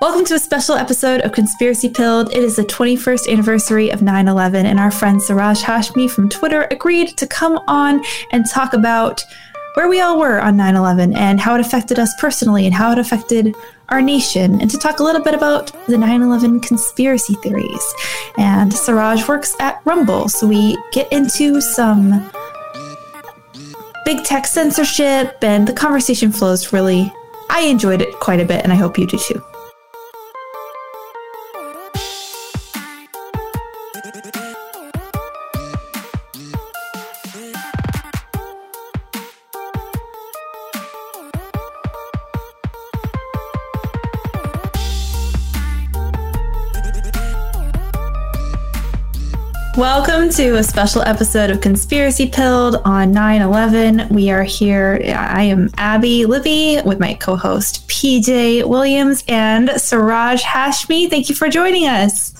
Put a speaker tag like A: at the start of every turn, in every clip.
A: Welcome to a special episode of Conspiracy Pilled. It is the 21st anniversary of 9 11, and our friend Siraj Hashmi from Twitter agreed to come on and talk about where we all were on 9 11 and how it affected us personally and how it affected our nation, and to talk a little bit about the 9 11 conspiracy theories. And Siraj works at Rumble, so we get into some big tech censorship, and the conversation flows really. I enjoyed it quite a bit, and I hope you do too. Welcome to a special episode of Conspiracy Pilled on 9 11. We are here. I am Abby Libby with my co host PJ Williams and Siraj Hashmi. Thank you for joining us.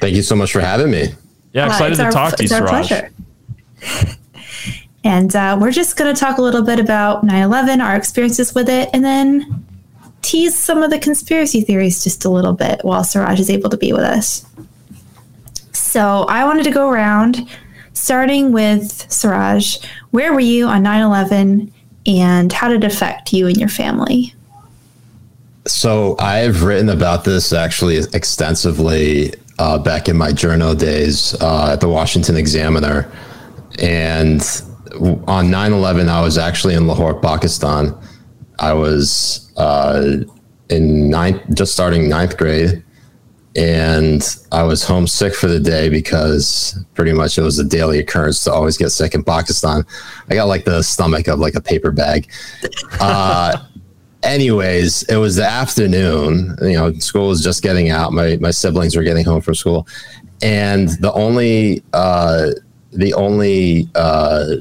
B: Thank you so much for having me.
C: Yeah, excited uh, to our, talk to you, Siraj. Pleasure.
A: and uh, we're just going to talk a little bit about 9 11, our experiences with it, and then tease some of the conspiracy theories just a little bit while Siraj is able to be with us. So I wanted to go around, starting with Siraj. Where were you on 9 11 and how did it affect you and your family?
B: So I've written about this actually extensively uh, back in my journal days uh, at the Washington Examiner. And on 9 11, I was actually in Lahore, Pakistan. I was uh, in ninth, just starting ninth grade and I was homesick for the day because pretty much it was a daily occurrence to always get sick in Pakistan. I got like the stomach of like a paper bag. Uh, anyways, it was the afternoon. You know, school was just getting out. My my siblings were getting home from school, and the only uh, the only uh,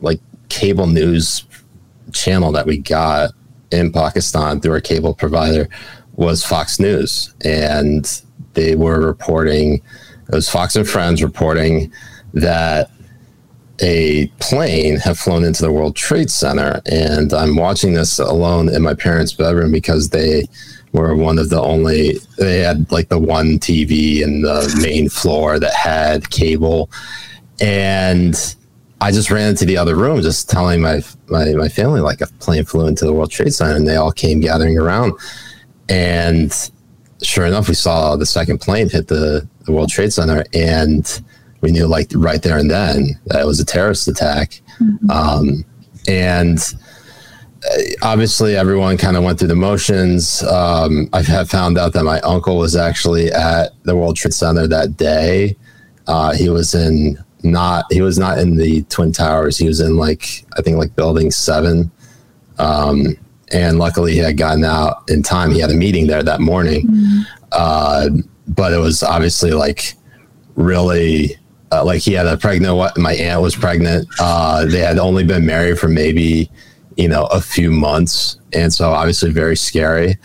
B: like cable news channel that we got in Pakistan through our cable provider was Fox News, and they were reporting. It was Fox and Friends reporting that a plane had flown into the World Trade Center, and I'm watching this alone in my parents' bedroom because they were one of the only. They had like the one TV in the main floor that had cable, and I just ran into the other room, just telling my my, my family like a plane flew into the World Trade Center, and they all came gathering around. And sure enough, we saw the second plane hit the, the World Trade Center, and we knew like right there and then that it was a terrorist attack. Mm-hmm. Um, and uh, obviously, everyone kind of went through the motions. Um, I have found out that my uncle was actually at the World Trade Center that day. Uh, he was in not he was not in the twin towers. He was in like I think like building seven. Um, and luckily he had gotten out in time. He had a meeting there that morning, mm-hmm. uh, but it was obviously like really uh, like he had a pregnant. What my aunt was pregnant. Uh, they had only been married for maybe you know a few months, and so obviously very scary.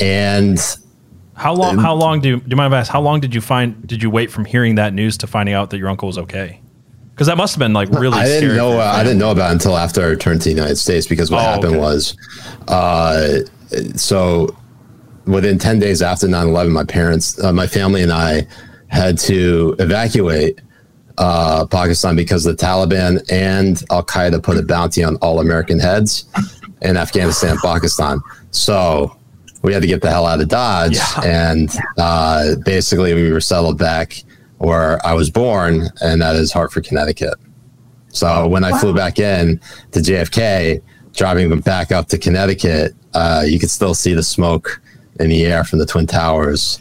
B: And
C: how long? How long do, do you mind if I ask? How long did you find? Did you wait from hearing that news to finding out that your uncle was okay? Because that must have been like really. I
B: didn't know. Uh, I didn't know about it until after I returned to the United States. Because what oh, happened okay. was, uh, so within ten days after 9-11, my parents, uh, my family, and I had to evacuate uh, Pakistan because the Taliban and Al Qaeda put a bounty on all American heads in Afghanistan, Pakistan. So we had to get the hell out of Dodge, yeah. and uh, basically we were settled back where I was born, and that is Hartford, Connecticut. So when I wow. flew back in to JFK, driving back up to Connecticut, uh, you could still see the smoke in the air from the Twin Towers.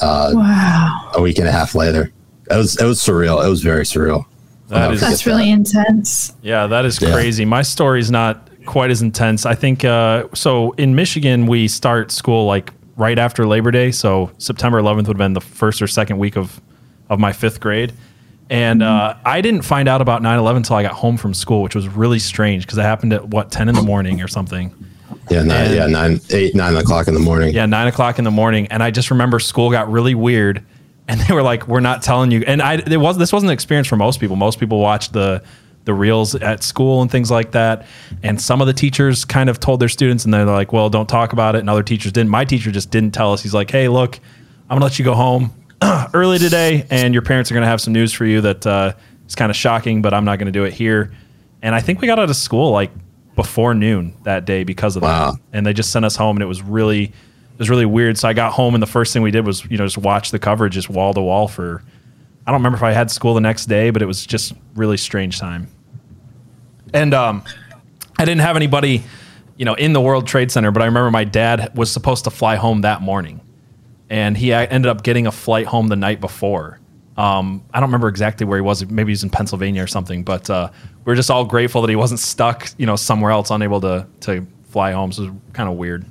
B: Uh, wow! A week and a half later, it was it was surreal. It was very surreal.
A: That is, that's really that. intense.
C: Yeah, that is yeah. crazy. My story is not quite as intense. I think uh, so. In Michigan, we start school like right after Labor Day, so September 11th would have been the first or second week of of my fifth grade. And uh, I didn't find out about 9 11 until I got home from school, which was really strange because it happened at what, 10 in the morning or something.
B: Yeah, nine, and, yeah, nine, eight, nine o'clock in the morning.
C: Yeah, nine o'clock in the morning. And I just remember school got really weird. And they were like, we're not telling you. And I, it was, this wasn't an experience for most people. Most people watched the, the the reels at school and things like that. And some of the teachers kind of told their students, and they're like, "Well, don't talk about it." And other teachers didn't. My teacher just didn't tell us. He's like, "Hey, look, I'm gonna let you go home early today, and your parents are gonna have some news for you that uh, is kind of shocking, but I'm not gonna do it here." And I think we got out of school like before noon that day because of
B: Wow.
C: that. And they just sent us home, and it was really, it was really weird. So I got home, and the first thing we did was, you know, just watch the coverage, just wall to wall for. I don't remember if I had school the next day, but it was just really strange time. And um, I didn't have anybody, you know, in the World Trade Center, but I remember my dad was supposed to fly home that morning, and he ended up getting a flight home the night before. Um, I don't remember exactly where he was. Maybe he's in Pennsylvania or something. But uh, we are just all grateful that he wasn't stuck, you know, somewhere else, unable to to fly home. So it was kind of weird.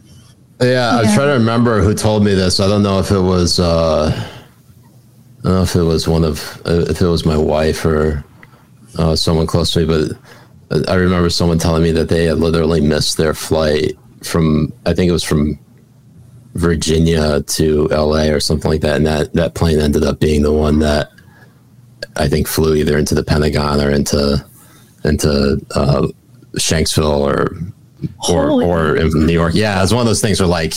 B: Yeah, I was trying to remember who told me this. I don't know if it was. Uh, I don't know if it was one of uh, if it was my wife or uh, someone close to me, but I remember someone telling me that they had literally missed their flight from. I think it was from Virginia to L.A. or something like that, and that that plane ended up being the one that I think flew either into the Pentagon or into into uh, Shanksville or or
A: Holy-
B: or in New York. Yeah, it's one of those things where like,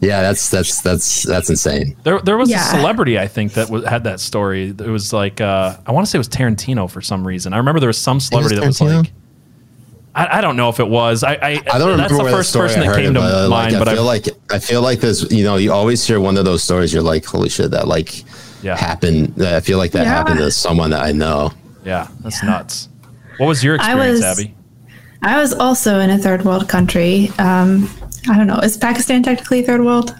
B: yeah, that's that's that's that's insane.
C: There, there was
A: Yeah.
C: a celebrity I think that was, had that story. It was like uh, I want to say it was Tarantino for some reason. I remember there was some celebrity that was like. I, I don't know if it was. I, I,
B: I don't
C: That's
B: remember
C: the first
B: story
C: person that came
B: it,
C: to
B: but,
C: mind.
B: Like,
C: but
B: I feel
C: I,
B: like I feel like there's you know you always hear one of those stories. You're like, holy shit, that like
C: Yeah.
B: happened. I feel like that
A: Yeah.
B: happened to someone that I know.
C: yeah, that's nuts. What was your
A: I
C: experience,
A: was-
C: Abby?
A: I was also in a third world country. Um, I don't know. Is Pakistan technically third world?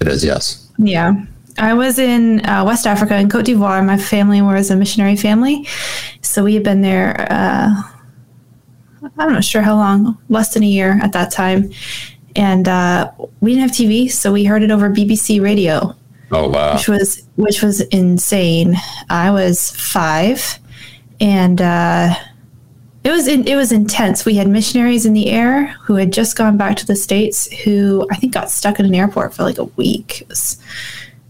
B: It is yes.
A: Yeah. I was in uh, West Africa in Cote d'Ivoire. My family was a missionary family. So we had been there, uh, I'm not sure how long, less than a year at that time. And uh, we didn't have TV, so we heard it over BBC radio,
B: Oh wow.
A: which was which was insane. I was five, and uh, it was in, it was intense. We had missionaries in the air who had just gone back to the states, who I think got stuck in an airport for like a week. It was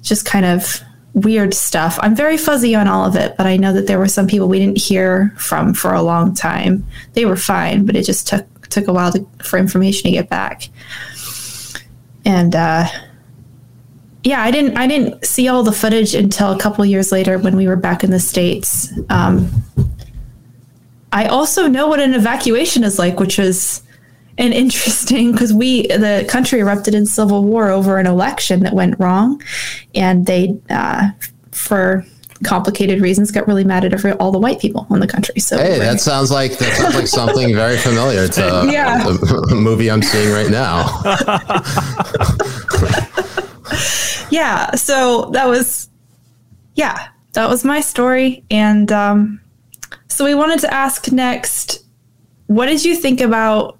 A: just kind of weird stuff. I'm very fuzzy on all of it, but I know that there were some people we didn't hear from for a long time. They were fine, but it just took took a while to, for information to get back. And uh, yeah, I didn't I didn't see all the footage until a couple years later when we were back in the states. Um, I also know what an evacuation is like, which was an interesting because we the country erupted in civil war over an election that went wrong, and they uh, for complicated reasons got really mad at every, all the white people in the country. So
B: Hey, that sounds like that sounds like something very familiar to
A: Yeah.
B: the movie I'm seeing right now.
A: yeah so that was yeah that was my story and um, so we wanted to ask next what did you think about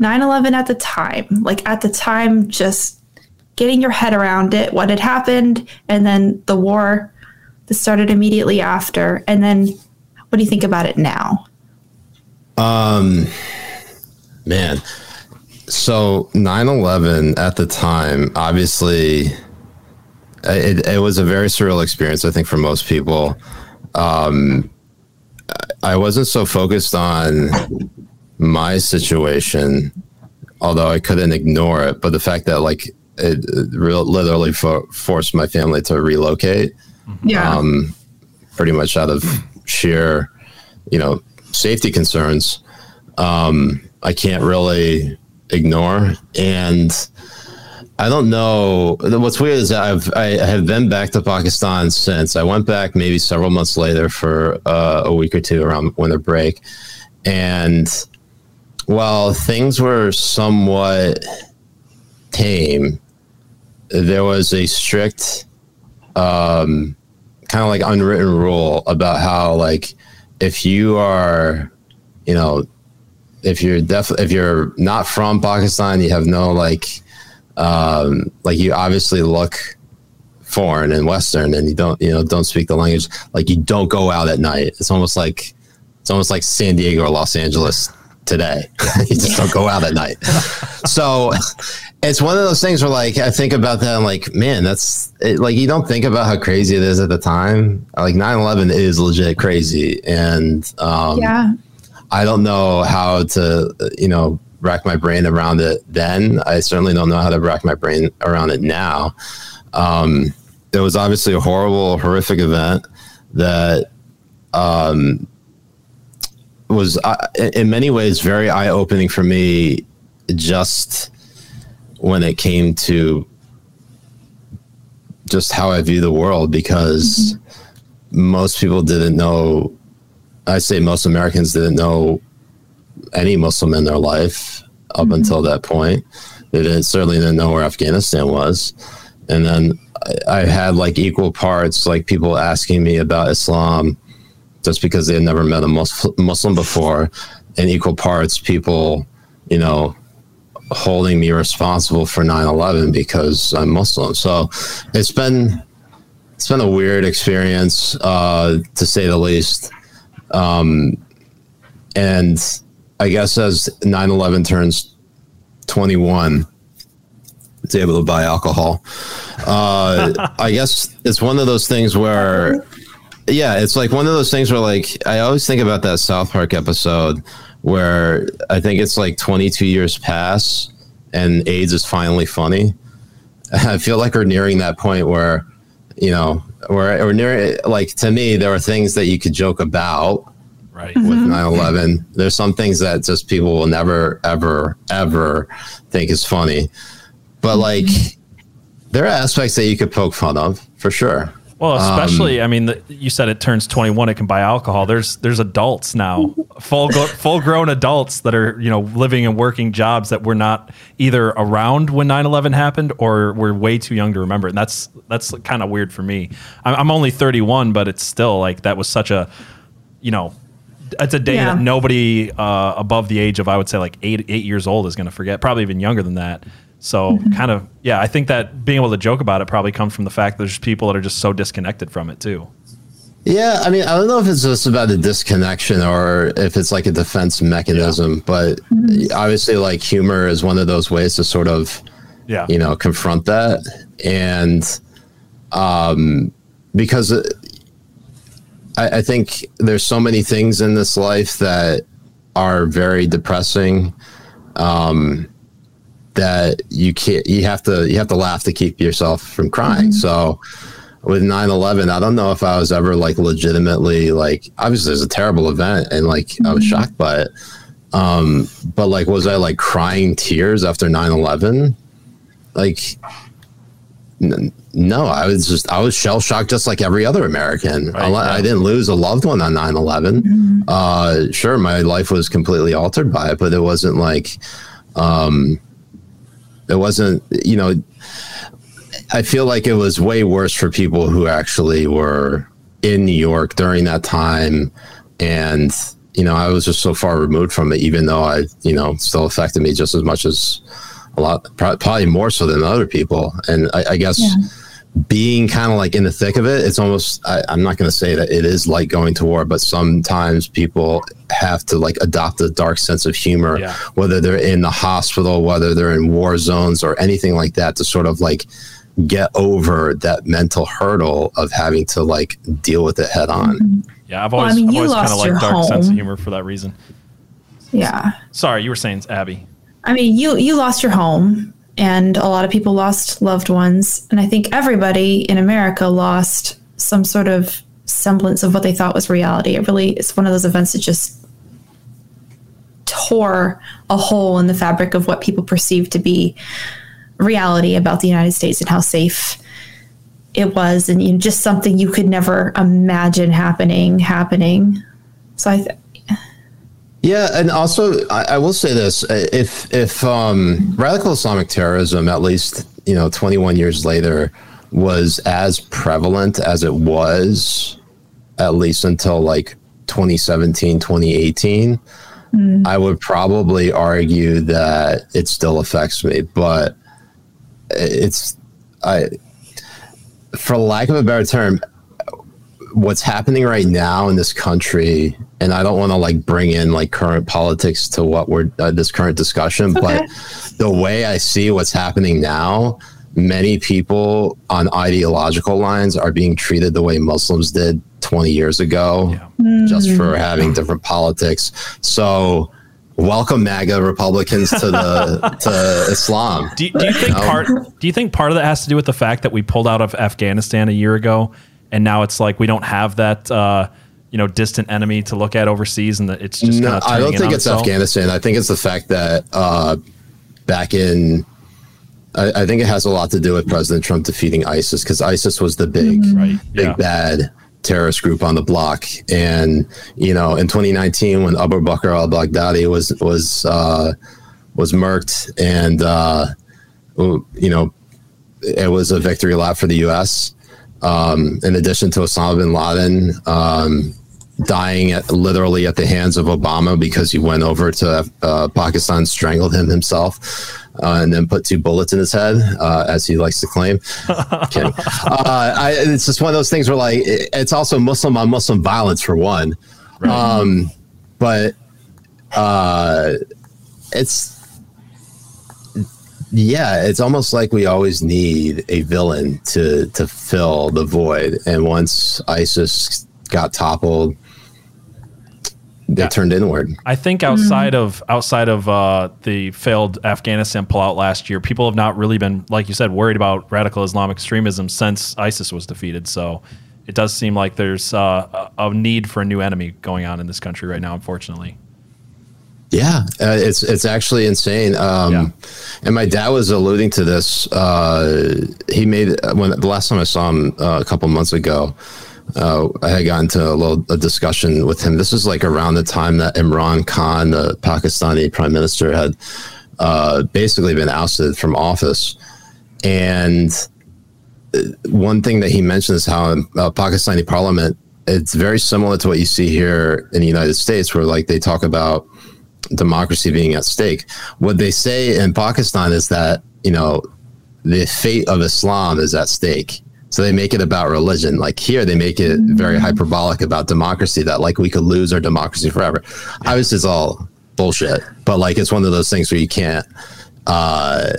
A: 9-11 at the time like at the time just getting your head around it what had happened and then the war that started immediately after and then what do you think about it now Um,
B: Man. So 9/11 at the time, obviously it, it was a very surreal experience I think for most people. Um I wasn't so focused on my situation although I couldn't ignore it, but the fact that like it, it real, literally fo- forced my family to relocate
A: yeah
B: um, pretty much out of sheer, you know, safety concerns. Um, I can't really ignore, and I don't know. What's weird is that I've I have been back to Pakistan since. I went back maybe several months later for uh, a week or two around winter break, and while things were somewhat tame, there was a strict kind of like unwritten rule about how like if you are you know if you're def if you're not from pakistan you have no like um like you obviously look foreign and western and you don't you know don't speak the language. Like you don't go out at night. It's almost like it's almost like san diego or los angeles today you just don't go out at night so it's one of those things where like I think about that I'm like, man, that's it, like you don't think about how crazy it is at the time. Like 9-11 is legit crazy. And um
A: yeah
B: I don't know how to, you know, rack my brain around it then. I certainly don't know how to rack my brain around it now. Um, it was obviously a horrible, horrific event that um, was, uh, in many ways, very eye opening for me just when it came to just how I view the world because mm-hmm. most people didn't know. I say most Americans didn't know any Muslim in their life up mm-hmm. until that point. They didn't certainly didn't know where Afghanistan was, and then I, I had like equal parts like people asking me about Islam just because they had never met a Muslim before, and equal parts people, you know, holding me responsible for 9-11 because i'm muslim. So it's been it's been a weird experience uh, to say the least. Um, and i guess as 9-11 turns 21 it's able to buy alcohol uh, i guess it's one of those things where yeah it's like one of those things where like i always think about that south park episode where I think it's like 22 years pass and AIDS is finally funny. I feel like we're nearing that point where, you know, we're, we're near like to me, there are things that you could joke about
C: right.
B: With mm-hmm. 9-11 there's some things that just people will never ever ever think is funny. But like there are aspects that you could poke fun of for sure
C: well, especially, um, I mean, the, you said it turns 21, it can buy alcohol. There's there's adults now, full full grown adults that are you know living and working jobs that were not either around when 9/11 happened or were way too young to remember. And that's that's kind of weird for me. I'm, I'm, only 31, but it's still like that was such a, you know, it's a day yeah. that nobody uh, above the age of I would say like eight eight years old is going to forget. Probably even younger than that. So mm-hmm. kind of yeah, I think that being able to joke about it probably comes from the fact that there's people that are just so disconnected from it too.
B: Yeah, I mean, I don't know if it's just about a disconnection or if it's like a defense mechanism, yeah. but mm-hmm. obviously, like humor is one of those ways to sort of, yeah, you know, confront that, and um, because I, I think there's so many things in this life that are very depressing. Um, that you can't you have to you have to laugh to keep yourself from crying mm-hmm. so with 9-11 i don't know if i was ever like legitimately like obviously it's a terrible event and like mm-hmm. i was mm-hmm. shocked by it um but like was i like crying tears after 9-11 like n- no i was just i was shell shocked just like every other american right, I, I, didn't lose a loved one on 9-11 mm-hmm. uh sure my life was completely altered by it but it wasn't like um it wasn't, you know, I feel like it was way worse for people who actually were in New York during that time. And, you know, I was just so far removed from it, even though I, you know, still affected me just as much as a lot, probably more so than other people. And I, I guess. Yeah being kind of like in the thick of it, it's almost, I, am not going to say that it is like going to war, but sometimes people have to like adopt a dark sense of humor, yeah. whether they're in the hospital, whether they're in war zones or anything like that to sort of like get over that mental hurdle of having to like deal with it head on.
C: Mm-hmm. Yeah, I've always, well, I mean, always kind of like dark home. sense of humor for that reason.
A: Yeah.
C: Sorry, you were saying Abby.
A: I mean, you you lost your home and a lot of people lost loved ones. And I think everybody in America lost some sort of semblance of what they thought was reality. It really is one of those events that just tore a hole in the fabric of what people perceived to be reality about the United States and how safe it was, and you know, just something you could never imagine happening happening. So I,
B: yeah, and also I, I, will say this: if if um, radical Islamic terrorism, at least you know, 21 years later, was as prevalent as it was, at least until like 2017, 2018, mm. I would probably argue that it still affects me. But it's I, for lack of a better term, what's happening right now in this country and i don't want to like bring in like current politics to what we're uh, this current discussion okay. but the way i see what's happening now many people on ideological lines are being treated the way Muslims did 20 years ago,
C: Yeah.
B: just for having different politics. So, welcome MAGA Republicans to the to Islam.
C: Do, do you think
B: No.
C: part do you think part of that has to do with the fact that we pulled out of Afghanistan a year ago and now it's like we don't have that uh, you know distant enemy to look at overseas and that it's just
B: No, I don't think it's
C: itself?
B: Afghanistan. I think it's the fact that uh, back in, I, I think it has a lot to do with President Trump defeating ISIS because ISIS was the big,
C: Right,
B: big
C: yeah.
B: bad terrorist group on the block. And you know, in 2019, when Abu Bakr al-Baghdadi was was uh, was murked, and uh, you know, it was a victory lap for the U.S. Um, in addition to Osama bin Laden um, dying at, literally at the hands of Obama because he went over to uh, Pakistan, strangled him himself, uh, and then put two bullets in his head, uh, as he likes to claim. Kidding. Uh, I, it's just one of those things where, like, it- it's also Muslim on Muslim violence for one. Um, but uh, it's yeah, it's almost like we always need a villain to to fill the void. And once ISIS got toppled, they
C: Yeah.
B: turned inward.
C: I think outside of outside of uh, the failed Afghanistan pullout last year, people have not really been, like you said, worried about radical Islamic extremism since ISIS was defeated. So it does seem like there's uh, a need for a new enemy going on in this country right now. Unfortunately,
B: Yeah, uh, it's it's actually insane. Um,
C: Yeah.
B: And my dad was alluding to this. Uh, he made when the last time I saw him uh, a couple months ago. Uh, I had gotten to a little a discussion with him. This was like around the time that Imran Khan, the Pakistani prime minister, had uh, basically been ousted from office. And uh, one thing that he mentioned is how in uh, Pakistani parliament, it's very similar to what you see here in the United States, where like they talk about democracy being at stake. What they say in Pakistan is that, you know, the fate of Islam is at stake. So they make it about religion. Like here, they make it very hyperbolic about democracy that like we could lose our democracy forever. Obviously, it's all bullshit, but like it's one of those things where you can't. Uh,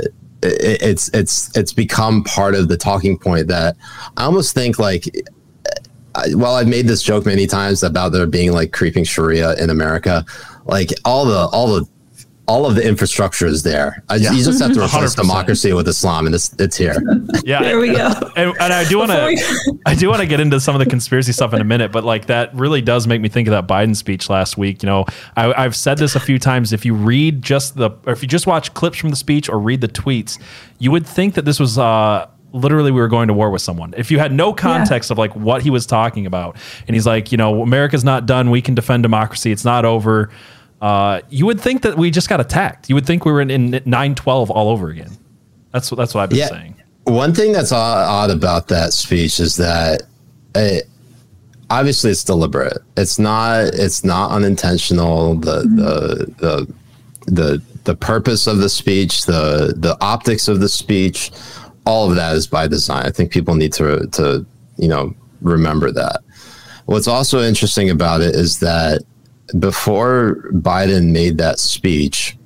B: it, it's it's it's become part of the talking point that I almost think like I- well, I've made this joke many times about there being like creeping Sharia in America. Like all the all the all of the infrastructure is there. I,
C: Yeah.
B: You just have to replace
C: 100%.
B: democracy with Islam, and it's it's here.
C: yeah.
A: There we go.
C: and, and I do want to, I do want to get into some of the conspiracy stuff in a minute, but like that really does make me think of that Biden speech last week. You know, I, I've said this a few times. If you read just the, or if you just watch clips from the speech or read the tweets, you would think that this was uh, literally we were going to war with someone. If you had no context of like what he was talking about, and he's like, you know, America's not done. We can defend democracy. It's not over. Uh, you would think that we just got attacked. You would think we were in, in 912 all over again. That's what that's what I've been
B: Yeah.
C: saying.
B: One thing that's odd, odd about that speech is that it, obviously it's deliberate. It's not. It's not unintentional. The the the the the purpose of the speech, the the optics of the speech, all of that is by design. I think people need to to you know remember that. What's also interesting about it is that before Biden made that speech,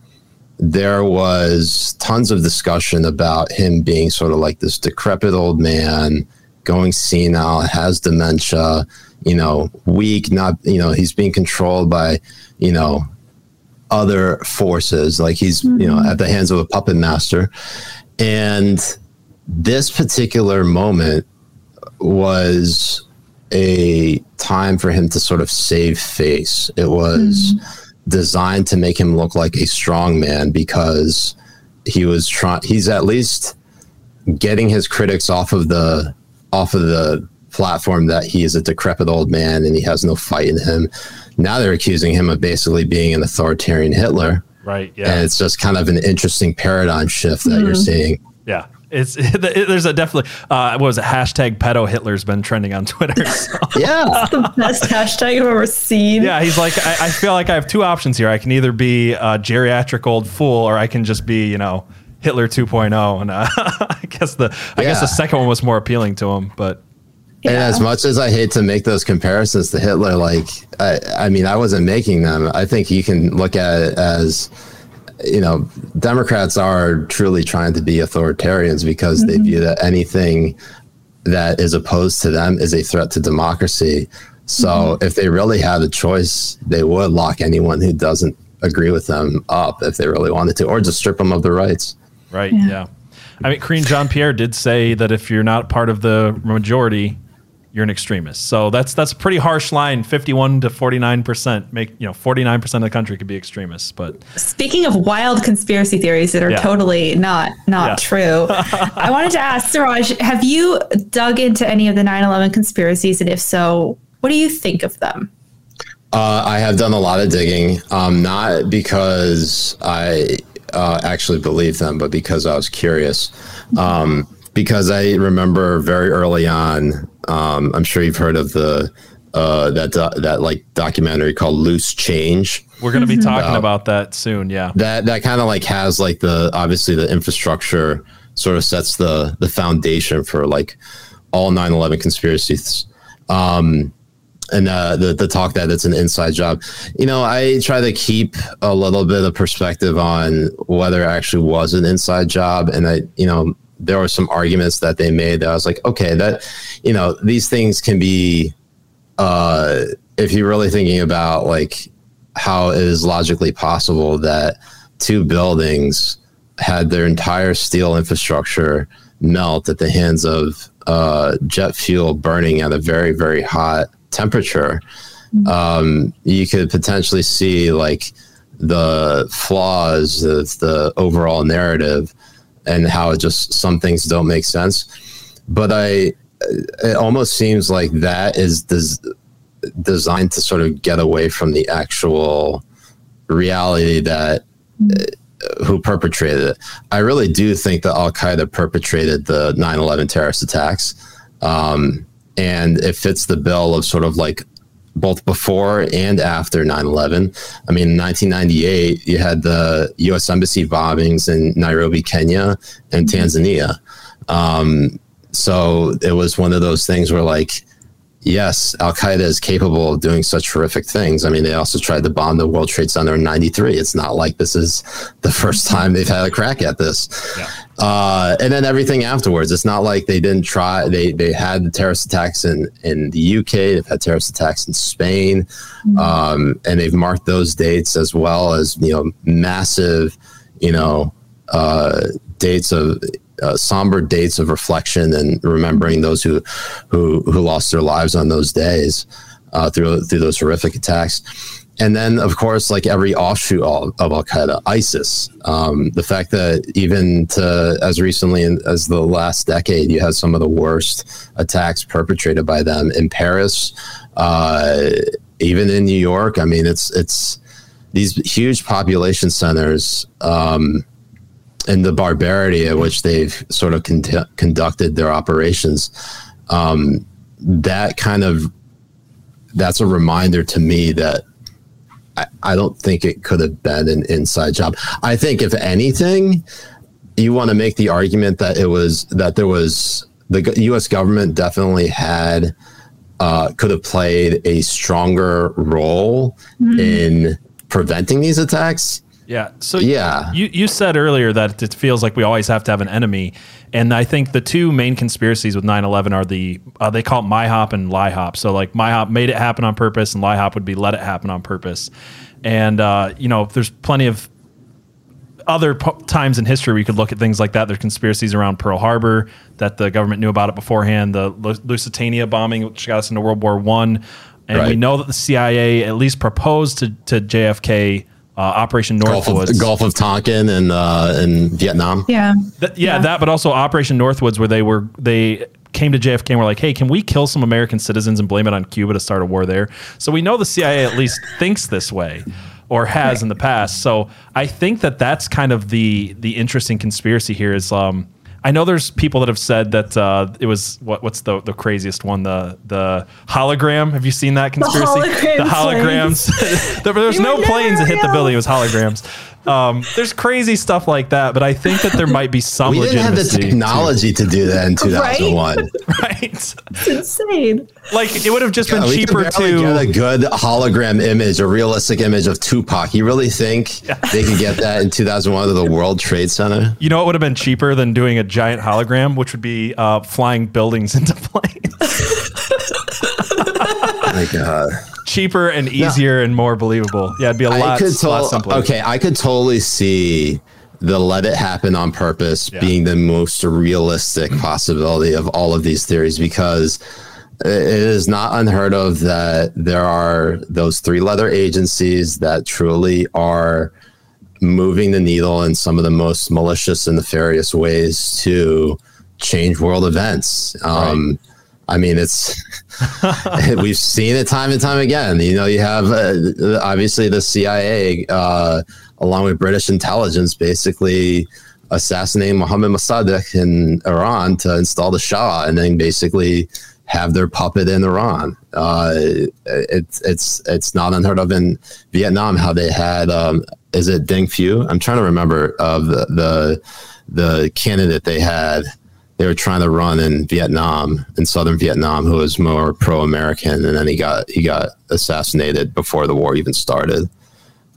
B: there was tons of discussion about him being sort of like this decrepit old man, going senile, has dementia, you know, weak, not, you know, he's being controlled by, you know, other forces. Like he's, you know, mm-hmm. at the hands of a puppet master. And this particular moment was a time for him to sort of save face. It was mm-hmm. designed to make him look like a strong man because he was trying he's at least getting his critics off of the off of the platform that he is a decrepit old man and he has no fight in him. Now they're accusing him of basically being an authoritarian Hitler.
C: Right. Yeah.
B: And it's just kind of an interesting paradigm shift that you're mm-hmm. seeing.
C: Yeah, it's it, there's a definitely uh, what was it hashtag pedo Hitler's been trending on Twitter. So,
B: Yeah.
A: the best hashtag I've ever seen.
C: yeah, he's like I, I feel like I have two options here. I can either be a geriatric old fool, or I can just be you know Hitler 2.0. And uh, I guess the I guess the second one was more appealing to him. But
B: And as much as I hate to make those comparisons to Hitler, like I, I mean, I wasn't making them. I think you can look at it as you know, Democrats are truly trying to be authoritarians because mm-hmm. they view that anything that is opposed to them is a threat to democracy. So mm-hmm. if they really had a choice, they would lock anyone who doesn't agree with them up if they really wanted to, or just strip them of their rights.
C: Right. Yeah. yeah. I mean, Karine Jean Pierre did say that if you're not part of the majority, you're an extremist. So that's that's a pretty harsh line. Fifty-one to forty-nine percent make you know forty-nine percent of the country could be extremists. But
A: speaking of wild conspiracy theories that are yeah. totally not not yeah. true, I wanted to ask Siraj, have you dug into any of the 9/11 conspiracies, and if so, what do you think of them?
B: Uh, I have done a lot of digging, um, not because I uh, actually believe them, but because I was curious. Um, because I remember very early on, um, I'm sure you've heard of the uh, that do- that like documentary called Loose Change.
C: We're going to be talking about that soon. Yeah,
B: that that kind of like has like the obviously the infrastructure sort of sets the the foundation for like all 9/11 conspiracies. Um, and uh, the the talk that it's an inside job. You know, I try to keep a little bit of perspective on whether it actually was an inside job, and I, you know, there were some arguments that they made that I was like, okay, that, you know, these things can be, uh, if you're really thinking about like how it is logically possible that two buildings had their entire steel infrastructure melt at the hands of uh, jet fuel burning at a very very hot temperature, mm-hmm. um, you could potentially see like the flaws of the overall narrative and how it just some things don't make sense. But I, it almost seems like that is des- designed to sort of get away from the actual reality that uh, who perpetrated it. I really do think that Al Qaeda perpetrated the 9 11 terrorist attacks. Um, and it fits the bill of sort of like both before and after 9-11 i mean in 1998 you had the u.s embassy bombings in nairobi kenya and tanzania um, so it was one of those things where like yes, Al Qaeda is capable of doing such horrific things. I mean, they also tried to bomb the World Trade Center in '93. It's not like this is the first time they've had a crack at this. Yeah. Uh, and then everything afterwards. It's not like they didn't try. They they had the terrorist attacks in in the UK. They've had terrorist attacks in Spain, mm-hmm. um, and they've marked those dates as well as you know massive, you know. Uh, dates of uh, somber dates of reflection and remembering those who who who lost their lives on those days uh, through through those horrific attacks. And then, of course, like every offshoot of Al Qaeda, ISIS. Um, the fact that even to as recently as the last decade, you had some of the worst attacks perpetrated by them in Paris, uh, even in New York. I mean, it's it's these huge population centers. Um, and the barbarity at which they've sort of con- conducted their operations, um, that kind of that's a reminder to me that I, I don't think it could have been an inside job. I think if anything, you want to make the argument that it was that there was the U.S. government definitely had uh, could have played a stronger role mm-hmm. in preventing these attacks
C: yeah. So yeah, you you said earlier that it feels like we always have to have an enemy, and I think the two main conspiracies with 9/11 are the uh, they call it MIHOP and LIHOP. So like MIHOP made it happen on purpose, and LIHOP would be let it happen on purpose. And uh, you know, there's plenty of other p- times in history we could look at things like that. There's conspiracies around Pearl Harbor that the government knew about it beforehand. The Lusitania bombing, which got us into World War One, and right. we know that the CIA at least proposed to to JFK uh, Operation Northwoods, Gulf
B: of, Gulf of Tonkin, and uh, in Vietnam.
A: Yeah.
C: Th- yeah, yeah, that, but also Operation Northwoods, where they were they came to JFK and were like, "Hey, can we kill some American citizens and blame it on Cuba to start a war there?" So we know the CIA at least thinks this way, or has right. in the past. So I think that that's kind of the the interesting conspiracy here is. Um, I know there's people that have said that uh, it was what what's the the craziest one the the hologram. Have you seen that conspiracy?
A: The,
C: holograms. there, was no planes that hit the building. It was holograms. Um, there's crazy stuff like that, but I think that there might be some. We didn't
B: have the technology to do that in 2001.
C: right? right? It's
A: insane.
C: Like it would have just been
B: Yeah, we
C: cheaper
B: can barely
C: to
B: get a good hologram image, a realistic image of Tupac. You really think they could get that in 2001 to the World Trade Center?
C: You know what would have been cheaper than doing a giant hologram, which would be uh, flying buildings into planes.
B: My God.
C: Cheaper and easier and more believable. Yeah, it'd be a lot,
B: could
C: lot simpler.
B: okay, I could totally see the let it happen on purpose
C: Yeah.
B: being the most realistic possibility of all of these theories because it is not unheard of that there are those three letter agencies that truly are moving the needle in some of the most malicious and nefarious ways to change world events. Um, I mean, it's we've seen it time and time again. You know, you have uh, obviously the CIA, uh, along with British intelligence, basically assassinating Mohammed Mossadegh in Iran to install the Shah, and then basically have their puppet in Iran. Uh, it's it's it's not unheard of in Vietnam how they had. Um, is it Deng Phu? I'm trying to remember of the, the the candidate they had they were trying to run in Vietnam, in southern Vietnam, who was more pro-American, and then he got he got assassinated before the war even started.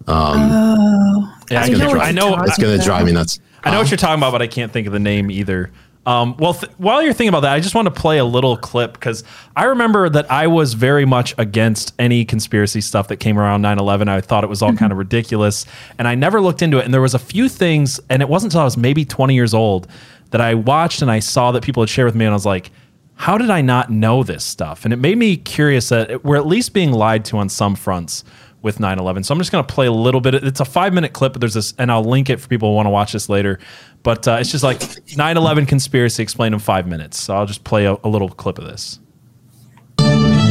A: Um, oh,
C: Yeah,
A: I
C: gonna
A: know
C: dri-
A: what
C: I know-
B: It's going to drive me nuts.
C: I know what um, you're talking about, but I can't think of the name either. Um, well, th- while you're thinking about that, I just want to play a little clip because I remember that I was very much against any conspiracy stuff that came around 9 11. I thought it was all kind of ridiculous. And I never looked into it. And there was a few things, and it wasn't until I was maybe 20 years old that I watched and I saw that people had shared with me. And I was like, how did I not know this stuff? And it made me curious that we're at least being lied to on some fronts with 9/11. So I'm just going to play a little bit. It's a five minute clip, but there's this, and I'll link it for people who want to watch this later. But uh, it's just like 9/11 conspiracy explained in five minutes. So I'll just play a, a little clip of this.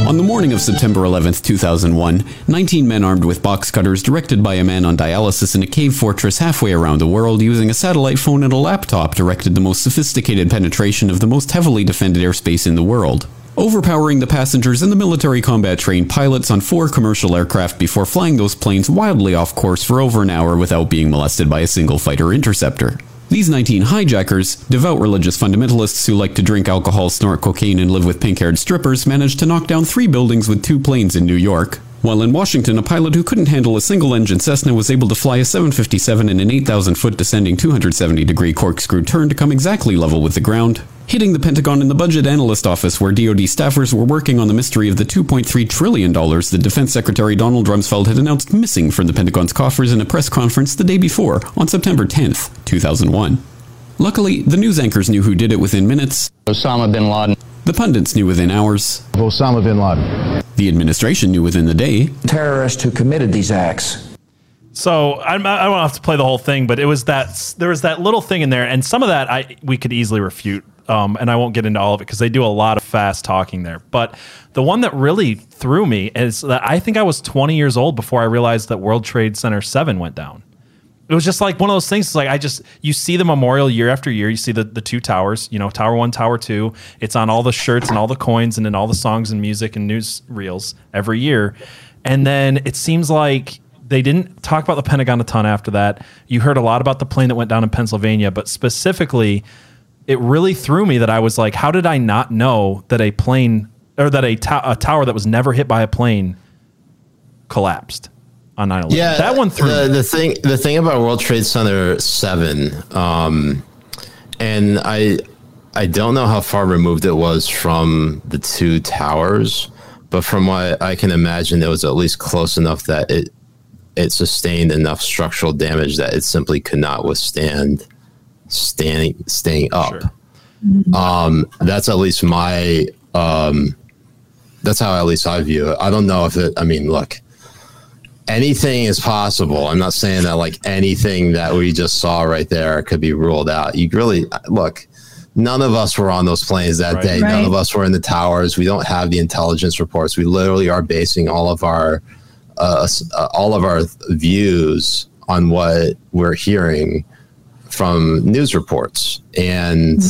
D: On the morning of September 11th, 2001, 19 men armed with box cutters directed by a man on dialysis in a cave fortress halfway around the world using a satellite phone and a laptop directed the most sophisticated penetration of the most heavily defended airspace in the world. Overpowering the passengers and the military combat trained pilots on four commercial aircraft before flying those planes wildly off course for over an hour without being molested by a single fighter interceptor. These 19 hijackers, devout religious fundamentalists who like to drink alcohol, snort cocaine, and live with pink haired strippers, managed to knock down three buildings with two planes in New York. While in Washington, a pilot who couldn't handle a single engine Cessna was able to fly a 757 in an 8,000 foot descending 270 degree corkscrew turn to come exactly level with the ground, hitting the Pentagon in the budget analyst office where DoD staffers were working on the mystery of the $2.3 trillion that Defense Secretary Donald Rumsfeld had announced missing from the Pentagon's coffers in a press conference the day before, on September 10th, 2001. Luckily, the news anchors knew who did it within minutes,
E: Osama bin Laden.
D: the pundits knew within hours,
F: of Osama bin Laden.
D: the administration knew within the day,
G: terrorists who committed these acts.
C: So I'm, I don't have to play the whole thing, but it was that there was that little thing in there, and some of that I we could easily refute. Um, and I won't get into all of it because they do a lot of fast talking there. But the one that really threw me is that I think I was 20 years old before I realized that World Trade Center 7 went down. It was just like one of those things. It's like I just you see the memorial year after year. You see the the two towers. You know, Tower One, Tower Two. It's on all the shirts and all the coins and in all the songs and music and news reels every year. And then it seems like they didn't talk about the Pentagon a ton after that. You heard a lot about the plane that went down in Pennsylvania, but specifically, it really threw me that I was like, how did I not know that a plane or that a, to- a tower that was never hit by a plane collapsed on 9 11?
B: Yeah,
C: that one threw
B: the,
C: me.
B: the thing. The thing about World Trade Center Seven, um, and I, I don't know how far removed it was from the two towers, but from what I can imagine, it was at least close enough that it, it sustained enough structural damage that it simply could not withstand standing staying up.
C: Sure.
B: Um, that's at least my. Um, that's how at least I view it. I don't know if it. I mean, look anything is possible. I'm not saying that like anything that we just saw right there could be ruled out. You really look. None of us were on those planes that
C: Right.
B: day. None of us were in the towers. We don't have the intelligence reports. We literally are basing all of our uh, uh, all of our views on what we're hearing from news reports. And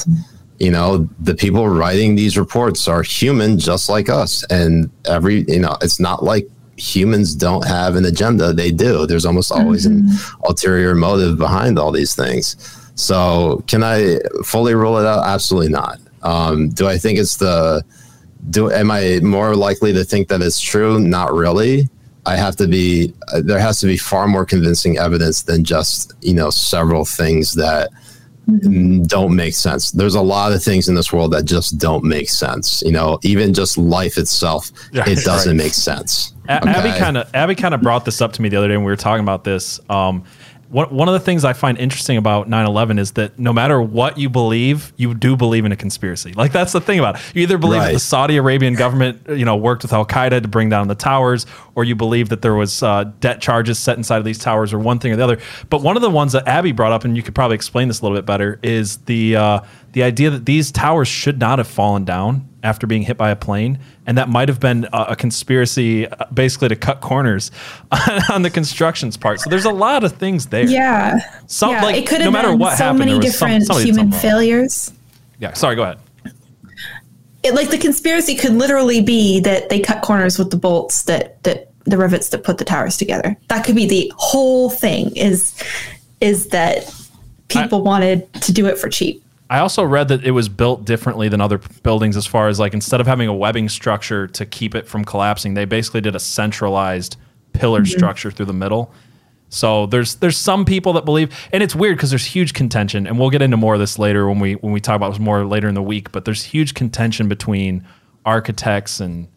B: you know the people writing these reports are human just like us. And every you know it's not like humans don't have an agenda. They do. There's almost always an ulterior motive behind all these things. So can i fully rule it out? Absolutely not. Um, do I think it's the do am I more likely to think that it's true? Not really. I have to be uh, there has to be far more convincing evidence than just you know several things that don't make sense. There's a lot of things in this world that just don't make sense. You know, even just life itself,
C: Yeah,
B: it doesn't
C: right.
B: make sense.
C: A-
B: Okay?
C: Abby kind of Abby kind of brought this up to me the other day when we were talking about this. Um, one, one of the things I find interesting about 9/11 is that no matter what you believe, you do believe in a conspiracy. Like that's the thing about it. You either believe that the Saudi Arabian government, you know, worked with Al Qaeda to bring down the towers, or you believe that there was uh, det charges set inside of these towers, or one thing or the other. But one of the ones that Abby brought up, and you could probably explain this a little bit better, is the uh, the idea that these towers should not have fallen down after being hit by a plane, and that might have been a, a conspiracy, uh, basically to cut corners on the construction's part. So there's a lot of things there.
A: Yeah.
C: Some-
A: yeah,
C: like,
A: it could
C: no
A: have
C: matter
A: been
C: what
A: so
C: happened,
A: many
C: was some-
A: different human failures.
C: Yeah. Sorry. Go ahead.
A: It, like the conspiracy could literally be that they cut corners with the bolts that that the rivets that put the towers together. That could be the whole thing. Is is that people wanted to do it for cheap?
C: I also read that it was built differently than other buildings as far as like instead of having a webbing structure to keep it from collapsing, they basically did a centralized pillar mm-hmm. structure through the middle. So there's there's some people that believe, and it's weird because there's huge contention, and we'll get into more of this later when we when we talk about this more later in the week. But there's huge contention between architects and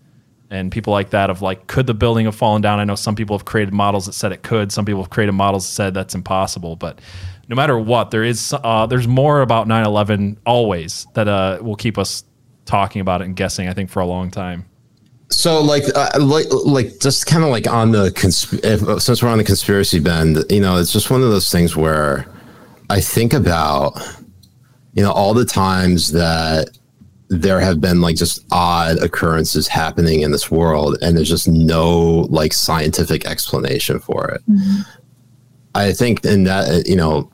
C: and people like that of like could the building have fallen down? I know some people have created models that said it could. Some people have created models that said that's impossible. But no matter what, there is uh, there's more about 9/11 always that uh, will keep us talking about it and guessing. I think for a long time.
B: So like uh, like like just kind of like on the consp- if, since we're on the conspiracy bend, you know, it's just one of those things where I think about you know all the times that there have been like just odd occurrences happening in this world and there's just no like scientific explanation for it. I think in that you know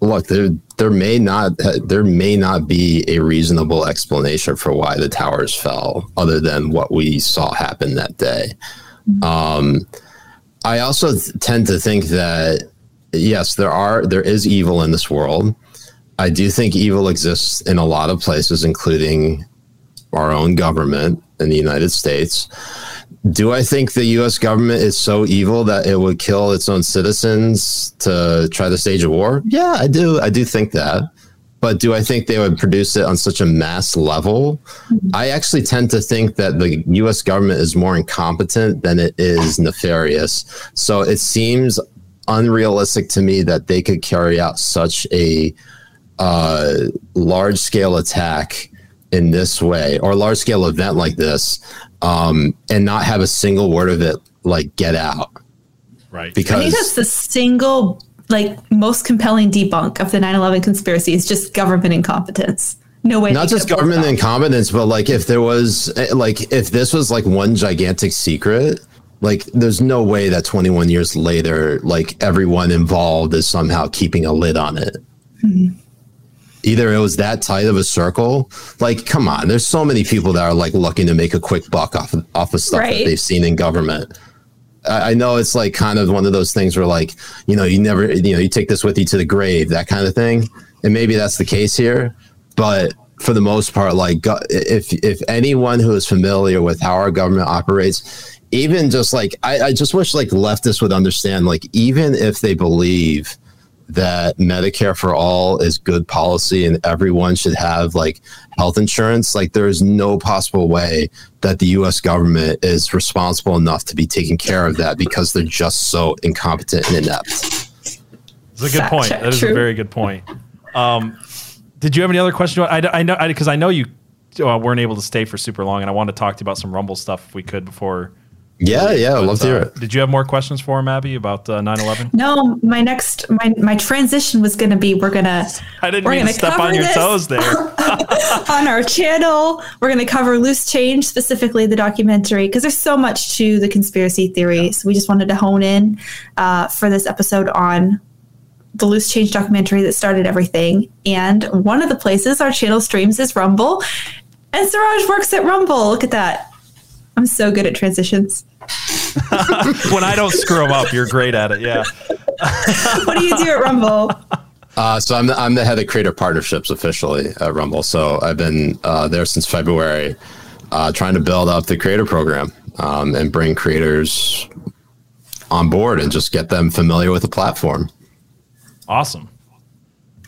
B: look there there may not there may not be a reasonable explanation for why the towers fell other than what we saw happen that day. Um i also tend to think that yes there are there is evil in this world. I do think evil exists in a lot of places including our own government in the united states do I think the U.S. government is so evil that it would kill its own citizens to try to stage a war? Yeah, I do. I do think that. But do I think they would produce it on such a mass level? I actually tend to think that the U.S. government is more incompetent than it is nefarious. So it seems unrealistic to me that they could carry out such a uh, large scale attack in this way or a large scale event like this um, and not have a single word of it like get out
C: Right.
A: Because I think
B: because
A: that's the single like most compelling debunk of the 9/11 conspiracy is just government incompetence. No way.
B: not just
A: could have pulled
B: government incompetence but like if there was eh, like if this was like one gigantic secret like there's no way that 21 years later like everyone involved is somehow keeping a lid on it either it was that tight of a circle like come on there's so many people that are like looking to make a quick buck off of, off of stuff
A: Right.
B: that they've seen in government I I know it's like kind of one of those things where like, you know, you never, you know, you take this with you to the grave, that kind of thing. And maybe that's the case here. But for the most part, like if, if anyone who is familiar with how our government operates, even just like, I, I just wish like leftists would understand, like, even if they believe that Medicare for all is good policy and everyone should have like health insurance, like there is no possible way that the US government is responsible enough to be taking care of that because they're just so incompetent and inept.
C: It's a good
A: Fact
C: point.
A: check,
C: That is
A: true.
C: a very good point. Um, did you have any other questions? I, I know because I, know you uh, weren't able to stay for super long, and I wanted to talk to you about some Rumble stuff if we could before.
B: Yeah, yeah, I'd love to hear
C: Uh,
B: it.
C: Did you have more questions for him, Abby, about uh, 9/11?
A: No, my next my my transition was going to be we're gonna
C: I didn't
A: we're
C: mean to
A: gonna
C: step on your toes there.
A: on our channel. We're going to cover Loose Change, specifically the documentary, because there's so much to the conspiracy theory. So we just wanted to hone in uh, for this episode on the Loose Change documentary that started everything. And one of the places our channel streams is Rumble. And Siraj works at Rumble. Look at that. I'm so good at transitions.
C: when I don't screw them up, you're great at it. Yeah.
A: What do you do at Rumble?
B: Uh, so I'm the, I'm the head of creator partnerships officially at Rumble. So I've been uh, there since February, uh, trying to build up the creator program um, and bring creators on board and just get them familiar with the platform.
C: Awesome.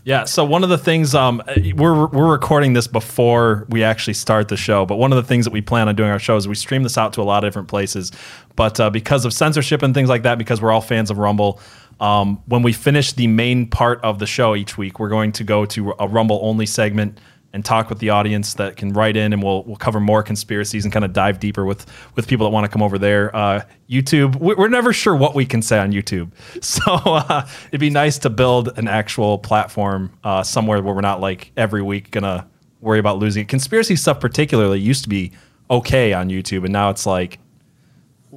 C: Yeah. So one of the things um, we're we're recording this before we actually start the show, but one of the things that we plan on doing our show is we stream this out to a lot of different places. But uh, because of censorship and things like that, because we're all fans of Rumble, um, when we finish the main part of the show each week, we're going to go to a Rumble only segment and talk with the audience that can write in, and we'll we'll cover more conspiracies and kind of dive deeper with with people that want to come over there. Uh, YouTube, we're never sure what we can say on YouTube, so uh, it'd be nice to build an actual platform uh, somewhere where we're not like every week gonna worry about losing it. Conspiracy stuff, particularly, used to be okay on YouTube, and now it's like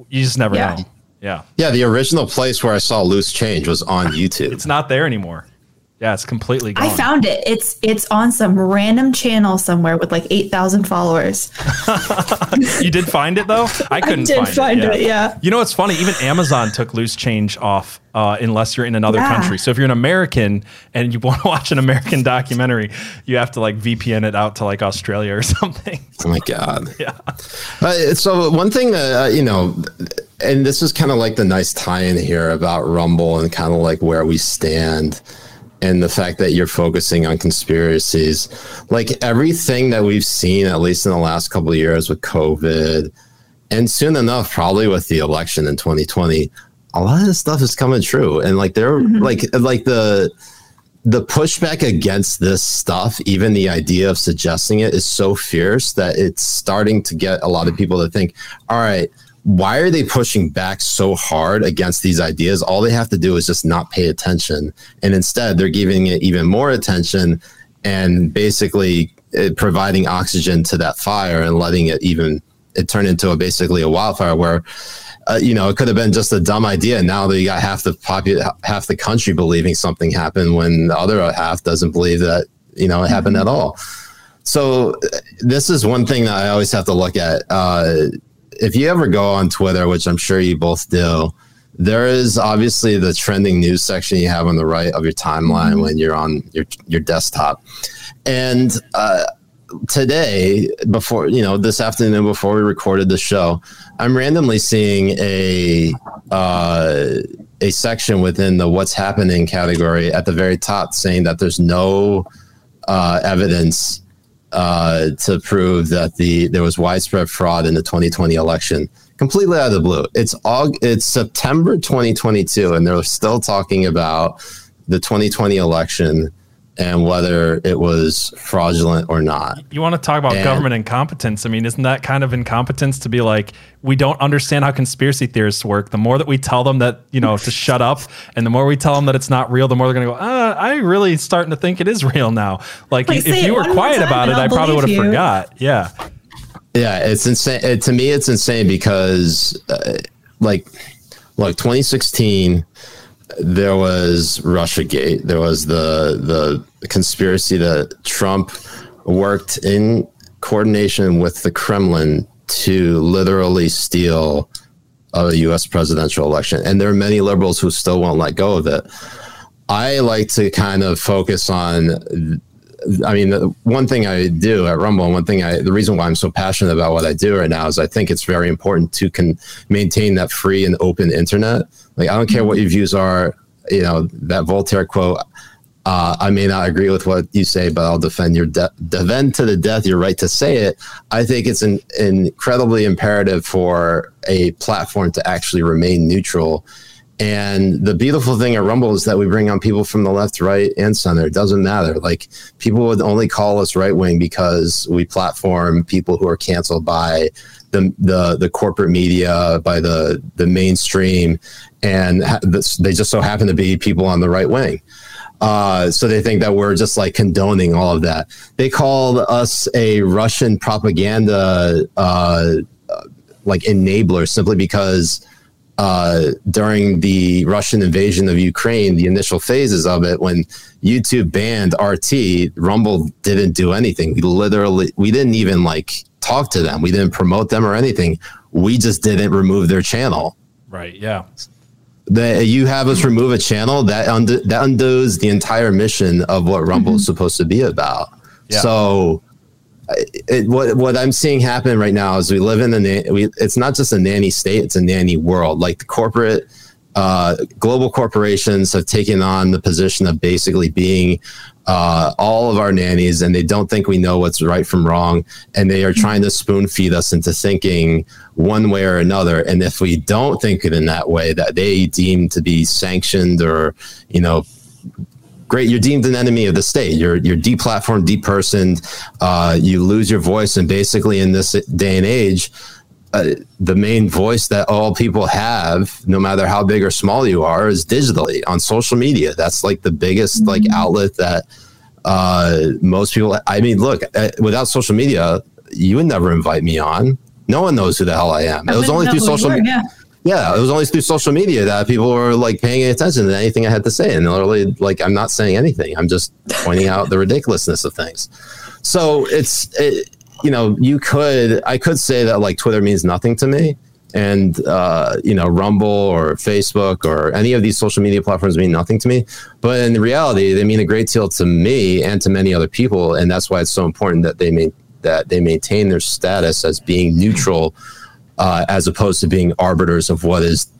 C: you just never
A: Yeah.
C: know. Yeah,
B: Yeah, the original place where I saw loose change was on YouTube.
C: it's not there anymore. Yeah, it's completely gone.
A: I found it. It's it's on some random channel somewhere with like eight thousand followers.
C: you did find it though. I couldn't
A: did
C: find,
A: find
C: it.
A: it, yeah.
C: You know what's funny? Even Amazon took loose change off uh, unless you're in another
A: Yeah.
C: country. So if you're an American and you want to watch an American documentary, you have to like VPN it out to like Australia or something.
B: Oh my god.
C: Yeah.
B: Uh, so one thing uh, you know, and this is kind of like the nice tie-in here about Rumble and kind of like where we stand, and the fact that you're focusing on conspiracies, like everything that we've seen, at least in the last couple of years with COVID, and soon enough, probably with the election in 2020, a lot of this stuff is coming true, and like they're mm-hmm. like like the the pushback against this stuff, even the idea of suggesting it, is so fierce that it's starting to get a lot of people to think, all right, why are they pushing back so hard against these ideas? All they have to do is just not pay attention. And instead, they're giving it even more attention and basically uh, providing oxygen to that fire and letting it even it turn into a basically a wildfire where uh, you know, it could have been just a dumb idea. Now that you got half the popu- half the country believing something happened, when the other half doesn't believe that you know it happened at all. So uh, this is one thing that I always have to look at. Uh, if you ever go on Twitter, which I'm sure you both do, there is obviously the trending news section you have on the right of your timeline when you're on your your desktop, and uh, today before you know this afternoon before we recorded the show i'm randomly seeing a uh, a section within the what's happening category at the very top saying that there's no uh, evidence uh, to prove that the there was widespread fraud in the 2020 election completely out of the blue. It's Aug- it's september 2022 and they're still talking about the 2020 election and whether it was fraudulent or not.
C: You want to talk about
B: And-
C: government incompetence? I mean, isn't that kind of incompetence to be like, we don't understand how conspiracy theorists work? The more that we tell them that, you know, to shut up, and the more we tell them that it's not real, the more they're going to go, uh, I really starting to think it is real now. Like,
A: Like,
C: if you were quiet
A: time
C: about it, I probably would have forgot. Yeah.
B: Yeah, it's insane. It, to me, it's insane because, uh, like, look, 2016, there was RussiaGate. There was the the conspiracy that Trump worked in coordination with the Kremlin to literally steal a U.S. presidential election, and there are many liberals who still won't let go of it. I like to kind of focus on I mean, one thing I do at Rumble, and one thing I, the reason why I'm so passionate about what I do right now is I think it's very important to can maintain that free and open internet. Like, I don't care what your views are, you know, that Voltaire quote, uh, I may not agree with what you say, but I'll defend your de- defend to the death your right to say it. I think it's an, incredibly imperative for a platform to actually remain neutral. And the beautiful thing at Rumble is that we bring on people from the left, right, and center. It doesn't matter. Like people would only call us right wing because we platform people who are canceled by the the, the corporate media, by the the mainstream, and they just so happen to be people on the right wing. Uh, so they think that we're just like condoning all of that. They called us a Russian propaganda uh, like enabler simply because uh, during the Russian invasion of Ukraine, the initial phases of it, when YouTube banned RT, Rumble didn't do anything. We literally, we didn't even like talk to them. We didn't promote them or anything. We just didn't remove their channel.
C: Right. Yeah.
B: that you have us remove a channel that undo, that undoes the entire mission of what Rumble mm-hmm. is supposed to be about. Yeah. So, it, what what I'm seeing happen right now is we live in a we, it's not just a nanny state; it's a nanny world. Like the corporate uh, global corporations have taken on the position of basically being uh, all of our nannies, and they don't think we know what's right from wrong, and they are trying to spoon feed us into thinking one way or another. And if we don't think it in that way, that they deem to be sanctioned or you know great you're deemed an enemy of the state you're you're deplatformed depersoned uh, you lose your voice and basically in this day and age uh, the main voice that all people have, no matter how big or small you are, is digitally on social media. That's like the biggest mm-hmm. like outlet that uh, most people. I mean, look, uh, without social media, you would never invite me on. No one knows who the hell I am. I it was only through social media. Yeah. Yeah. it was only through social media that people were like paying attention to anything I had to say. And literally, like, I'm not saying anything. I'm just pointing out the ridiculousness of things. So it's it, you know, you could, I could say that like Twitter means nothing to me. And, uh, you know, Rumble or Facebook or any of these social media platforms mean nothing to me. But in reality, they mean a great deal to me and to many other people. And that's why it's so important that they, that they maintain their status as being neutral uh, as opposed to being arbiters of what is,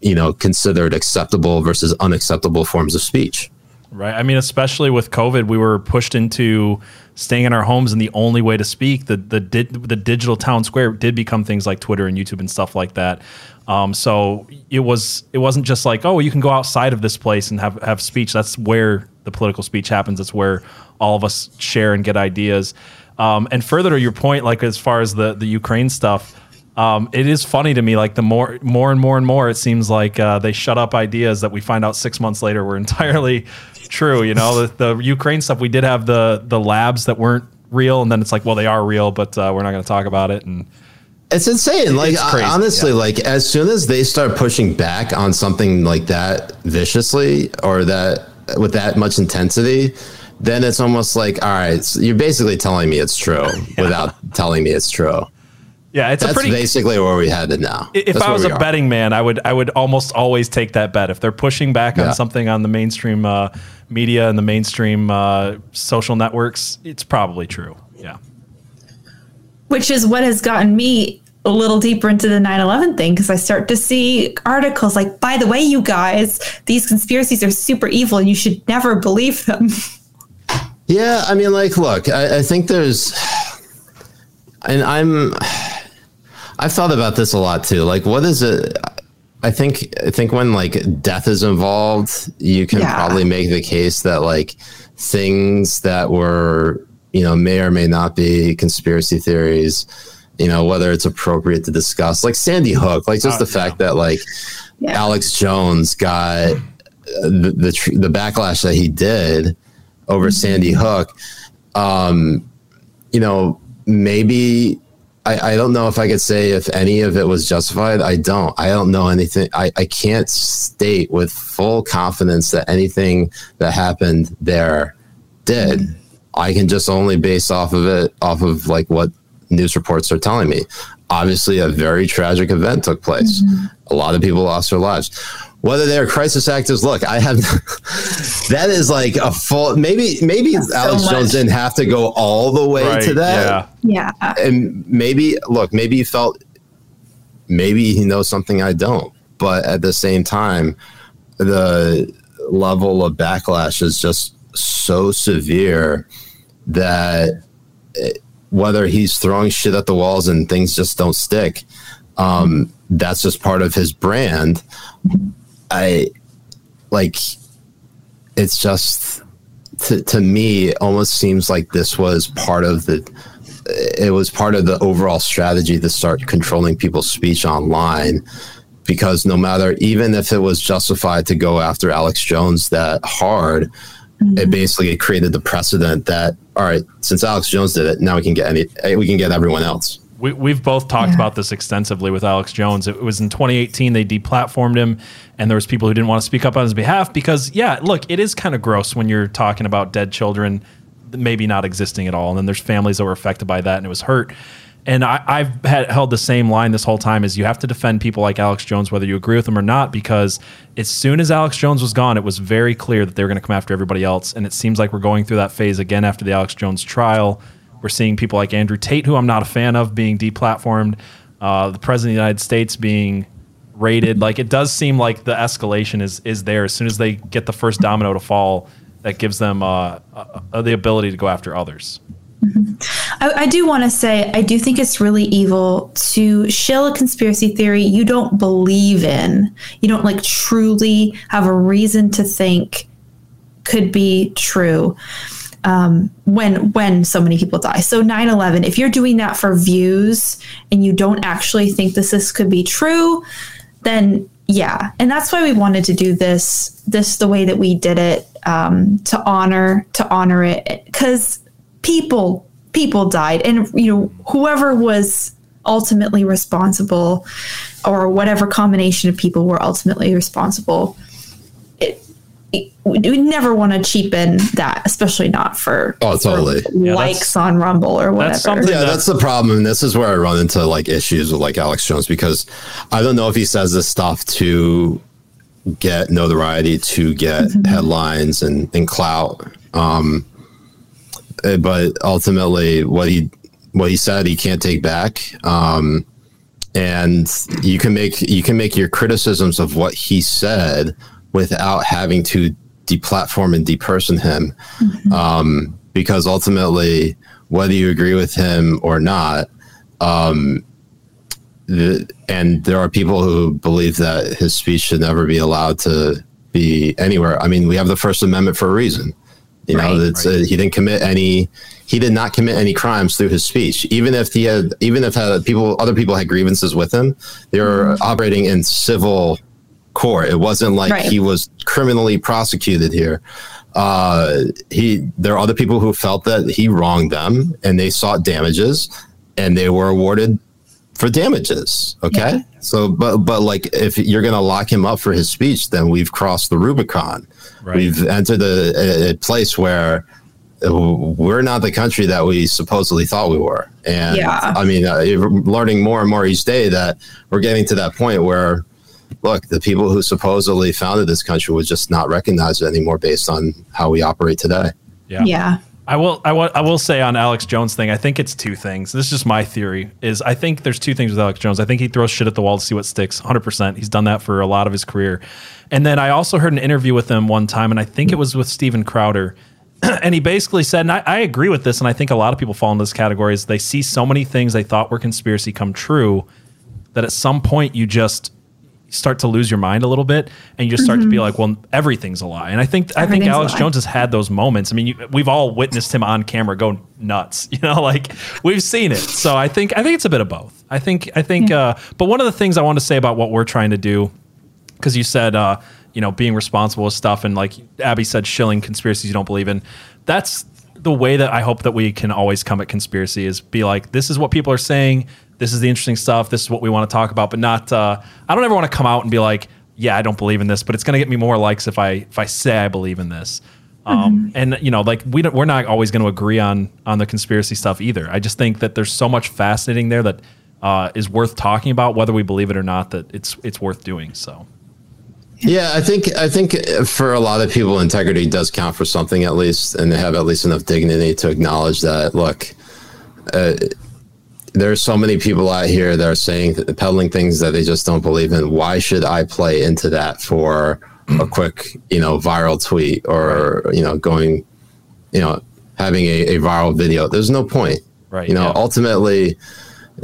B: you know, considered acceptable versus unacceptable forms of speech.
C: Right. I mean, especially with COVID, we were pushed into staying in our homes and the only way to speak the the the digital town square did become things like Twitter and YouTube and stuff like that. Um, so it was it wasn't just like oh you can go outside of this place and have have speech. That's where the political speech happens. That's where all of us share and get ideas. Um, and further to your point, like as far as the the Ukraine stuff. Um, it is funny to me, like the more, more and more and more, it seems like uh, they shut up ideas that we find out six months later were entirely true. You know, the, the, Ukraine stuff, we did have the the labs that weren't real, and then it's like, well, they are real, but uh, we're not going to talk about it. And
B: it's insane. Like it's crazy, honestly, yeah. like as soon as they start pushing back on something like that viciously or that with that much intensity, then it's almost like, all right, so you're basically telling me it's true yeah. without telling me it's true.
C: Yeah, it's
B: That's
C: a pretty
B: basically where we had it now.
C: If
B: That's
C: I was a are. betting man, I would I would almost always take that bet. If they're pushing back yeah. on something on the mainstream uh, media and the mainstream uh, social networks, it's probably true. Yeah.
A: Which is what has gotten me a little deeper into the 9-11 thing because i start to see articles like by the way you guys these conspiracies are super evil and you should never believe them
B: yeah i mean like look I, I think there's and i'm I've thought about this a lot too. Like, what is it? I think I think when like death is involved, you can yeah. probably make the case that like things that were you know may or may not be conspiracy theories. You know whether it's appropriate to discuss, like Sandy Hook, like just oh, the yeah. fact that like yeah. Alex Jones got the, the the backlash that he did over mm-hmm. Sandy Hook. Um, you know, maybe I, I don't know if I could say if any of it was justified. I don't. I don't know anything. I, I can't state with full confidence that anything that happened there did. I can just only base off of it, off of like what news reports are telling me. Obviously, a very tragic event took place. Mm-hmm. A lot of people lost their lives whether they're crisis actors. Look, I have that is like a full. Maybe maybe That's Alex so Jones didn't have to go all the way right, to
A: that. Yeah, yeah.
B: And maybe look, maybe he felt maybe he knows something I don't. But at the same time, the level of backlash is just so severe that it, whether he's throwing shit at the walls and things just don't stick, um, that's just part of his brand. I like it's just to, to me it almost seems like this was part of the it was part of the overall strategy to start controlling people's speech online because no matter even if it was justified to go after Alex Jones that hard mm-hmm. it basically created the precedent that all right since Alex Jones did it now we can get any we can get everyone else
C: we, we've both talked yeah. about this extensively with Alex Jones. It was in 2018 they deplatformed him, and there was people who didn't want to speak up on his behalf because, yeah, look, it is kind of gross when you're talking about dead children maybe not existing at all, and then there's families that were affected by that, and it was hurt. And I, I've had, held the same line this whole time: is you have to defend people like Alex Jones, whether you agree with them or not, because as soon as Alex Jones was gone, it was very clear that they were going to come after everybody else. And it seems like we're going through that phase again after the Alex Jones trial. We're seeing people like Andrew Tate, who I'm not a fan of, being deplatformed. Uh, the president of the United States being rated. Like it does seem like the escalation is is there. As soon as they get the first domino to fall, that gives them uh, uh, the ability to go after others.
A: I, I, do want to say, I do think it's really evil to shill a conspiracy theory you don't believe in. You don't like truly have a reason to think could be true um, when when so many people die. So 9/11, if you're doing that for views and you don't actually think this this could be true, then yeah, and that's why we wanted to do this this the way that we did it um, to honor to honor it because people people died. And you know whoever was ultimately responsible or whatever combination of people were ultimately responsible we never want to cheapen that, especially not for
B: oh totally
A: for yeah, likes on Rumble or whatever.
B: That's yeah, that, that's the problem. And this is where I run into like issues with like Alex Jones because I don't know if he says this stuff to get notoriety, to get mm-hmm. headlines and, and clout. Um, eh, but ultimately, what he what he said, he can't take back. Um, and you can make you can make your criticisms of what he said without having to deplatform and deperson him. Mm-hmm. Um, because ultimately, whether you agree with him or not, um, the, and there are people who believe that his speech should never be allowed to be anywhere. I mean, we have the First Amendment for a reason. You right, know, right. uh, he didn't commit any. He did not commit any crimes through his speech. Even if he had, even if had people, other people had grievances with him, they were mm-hmm. operating in civil court. It wasn't like right. he was criminally prosecuted here. Uh, he there are other people who felt that he wronged them and they sought damages and they were awarded for damages. Okay. Yeah. So, but, but like if you're going to lock him up for his speech, then we've crossed the Rubicon. Right. We've entered a, a, place where we're not the country that we supposedly thought we were. And yeah. I mean, uh, learning more and more each day that we're getting to that point where look, the people who supposedly founded this country would just not recognize it anymore based on how we operate today.
C: Yeah.
A: Yeah.
C: I will, I will, I will say on Alex Jones thing. I think it's two things. This is just my theory. Is I think there's two things with Alex Jones. I think he throws shit at the wall to see what sticks. 100. percent He's done that for a lot of his career. And then I also heard an interview with him one time, and I think it was with Steven Crowder, and he basically said, and I, I agree with this, and I think a lot of people fall in this category. Is they see so many things they thought were conspiracy come true that at some point you just start to lose your mind a little bit and you just start mm-hmm. to be mm-hmm. like well everything's a lie and i think i think alex jones has had those moments i mean you, we've all witnessed him on camera go nuts you know like we've seen it so i think i think it's a bit of both i think i think yeah. uh, but one of the things i want to say about what we're trying to do because you said uh, you know being responsible with stuff and like abby said shilling conspiracies you don't believe in that's the way that i hope that we can always come at conspiracy is be like this is what people are saying this is the interesting stuff. This is what we want to talk about, but not. Uh, I don't ever want to come out and be like, yeah, I don't believe in this, but it's going to get me more likes if I if I say I believe in this. Um, mm-hmm. And you know, like we don't, we're not always going to agree on on the conspiracy stuff either. I just think that there's so much fascinating there that uh, is worth talking about, whether we believe it or not. That it's it's worth doing. So.
B: Yeah, I think I think for a lot of people, integrity does count for something at least, and they have at least enough dignity to acknowledge that. Look, uh, there's so many people out here that are saying peddling things that they just don't believe in. Why should I play into that for a quick, you know, viral tweet or you know, going, you know, having a, a viral video? There's no point.
C: Right.
B: You know,
C: yeah.
B: ultimately,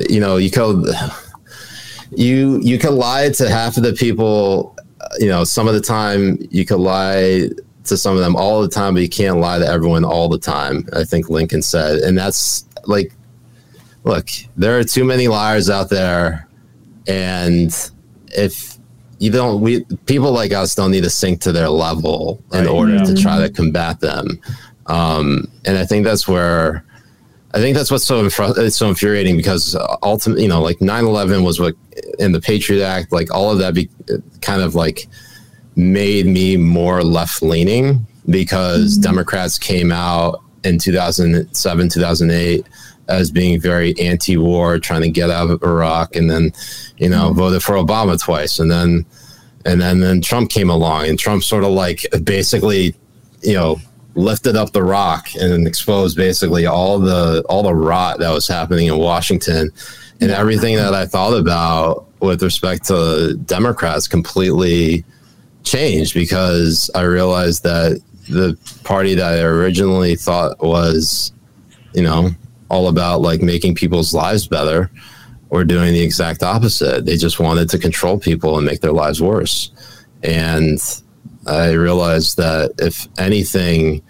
B: you know, you could you you can lie to half of the people. You know, some of the time you could lie to some of them all the time, but you can't lie to everyone all the time. I think Lincoln said, and that's like look, there are too many liars out there, and if you don't, we people like us don't need to sink to their level in order yeah. to try to combat them. Um, and I think that's where. I think that's what's so it's so infuriating because ultimately, you know, like 9/11 was what in the Patriot Act, like all of that, be, kind of like made me more left leaning because mm-hmm. Democrats came out in 2007, 2008 as being very anti-war, trying to get out of Iraq, and then, you know, mm-hmm. voted for Obama twice, and then, and then then Trump came along, and Trump sort of like basically, you know, lifted up the rock and exposed basically all the all the rot that was happening in Washington, and everything that I thought about with respect to Democrats completely changed because I realized that the party that I originally thought was, you know, all about like making people's lives better were doing the exact opposite. They just wanted to control people and make their lives worse. And I realized that if anything,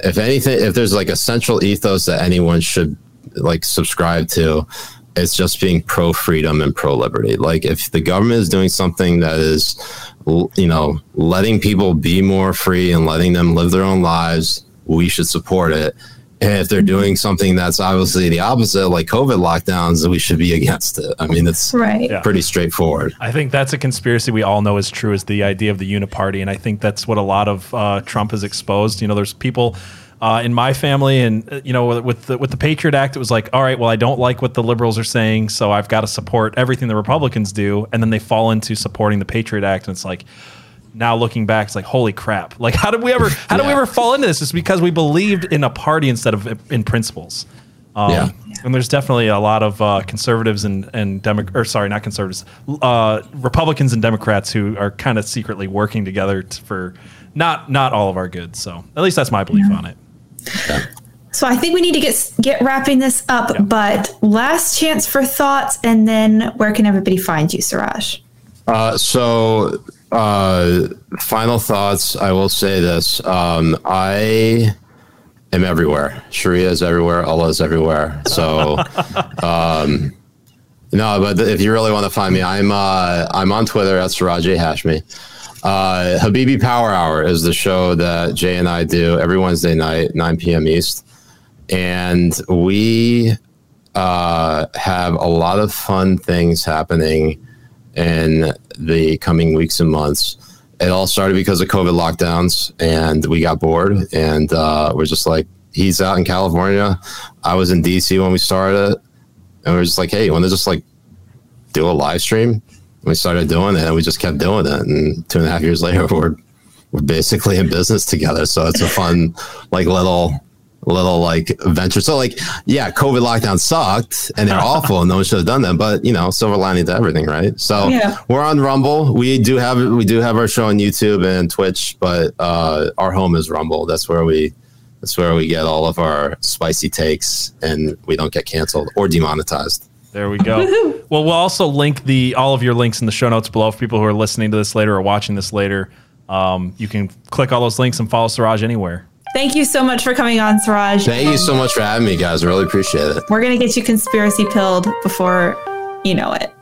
B: if anything, if there's like a central ethos that anyone should like subscribe to, it's just being pro freedom and pro liberty. Like if the government is doing something that is, you know, letting people be more free and letting them live their own lives, we should support it. And if they're doing something that's obviously the opposite, like COVID lockdowns, we should be against it. I mean, it's
A: Right.
C: Yeah.
B: pretty straightforward.
C: I think that's a conspiracy we all know is true is the idea of the uniparty, and I think that's what a lot of uh, Trump has exposed. You know, there's people uh, in my family, and uh, you know, with the, with the Patriot Act, it was like, all right, well, I don't like what the liberals are saying, so I've got to support everything the Republicans do, and then they fall into supporting the Patriot Act, and it's like. Now looking back, it's like holy crap! Like how did we ever? How did we ever fall into this? It's because we believed in a party instead of in principles. Um,
B: Yeah.
C: And there's definitely a lot of uh, conservatives and and Demo- or sorry, not conservatives, uh, Republicans and Democrats who are kind of secretly working together t- for not not all of our good. So at least that's my belief on it.
A: So I think we need to get get wrapping this up. But last chance for thoughts, and then where can everybody find you, Siraj?
B: Uh, so, uh, final thoughts. I will say this. Um, I am everywhere. Sharia is everywhere. Allah is everywhere. So, um, no, but if you really want to find me, I'm uh, I'm on Twitter at Siraj Hashmi. Uh, Habibi Power Hour is the show that Jay and I do every Wednesday night, 9 p.m. East. And we uh, have a lot of fun things happening in the coming weeks and months. It all started because of COVID lockdowns, and we got bored, and uh, we're just like, he's out in California. I was in DC when we started it, and we're just like, hey, you want to just like do a live stream? We started doing it, and we just kept doing it, and two and a half years later, we're we're basically in business together. So it's a fun, like little little like venture. So like, yeah, COVID lockdown sucked and they're awful and no one should have done them. But you know, silver lining to everything, right? So
A: Yeah.
B: we're on Rumble. We do have we do have our show on YouTube and Twitch, but uh, our home is Rumble. That's where we that's where we get all of our spicy takes and we don't get canceled or demonetized.
C: There we go. well, we'll also link the all of your links in the show notes below for people who are listening to this later or watching this later. Um, you can click all those links and follow Siraj anywhere.
A: Thank you so much for coming on, Siraj.
B: Thank you so much for having me, guys. I really appreciate it.
A: We're gonna get you conspiracy pilled before you know it.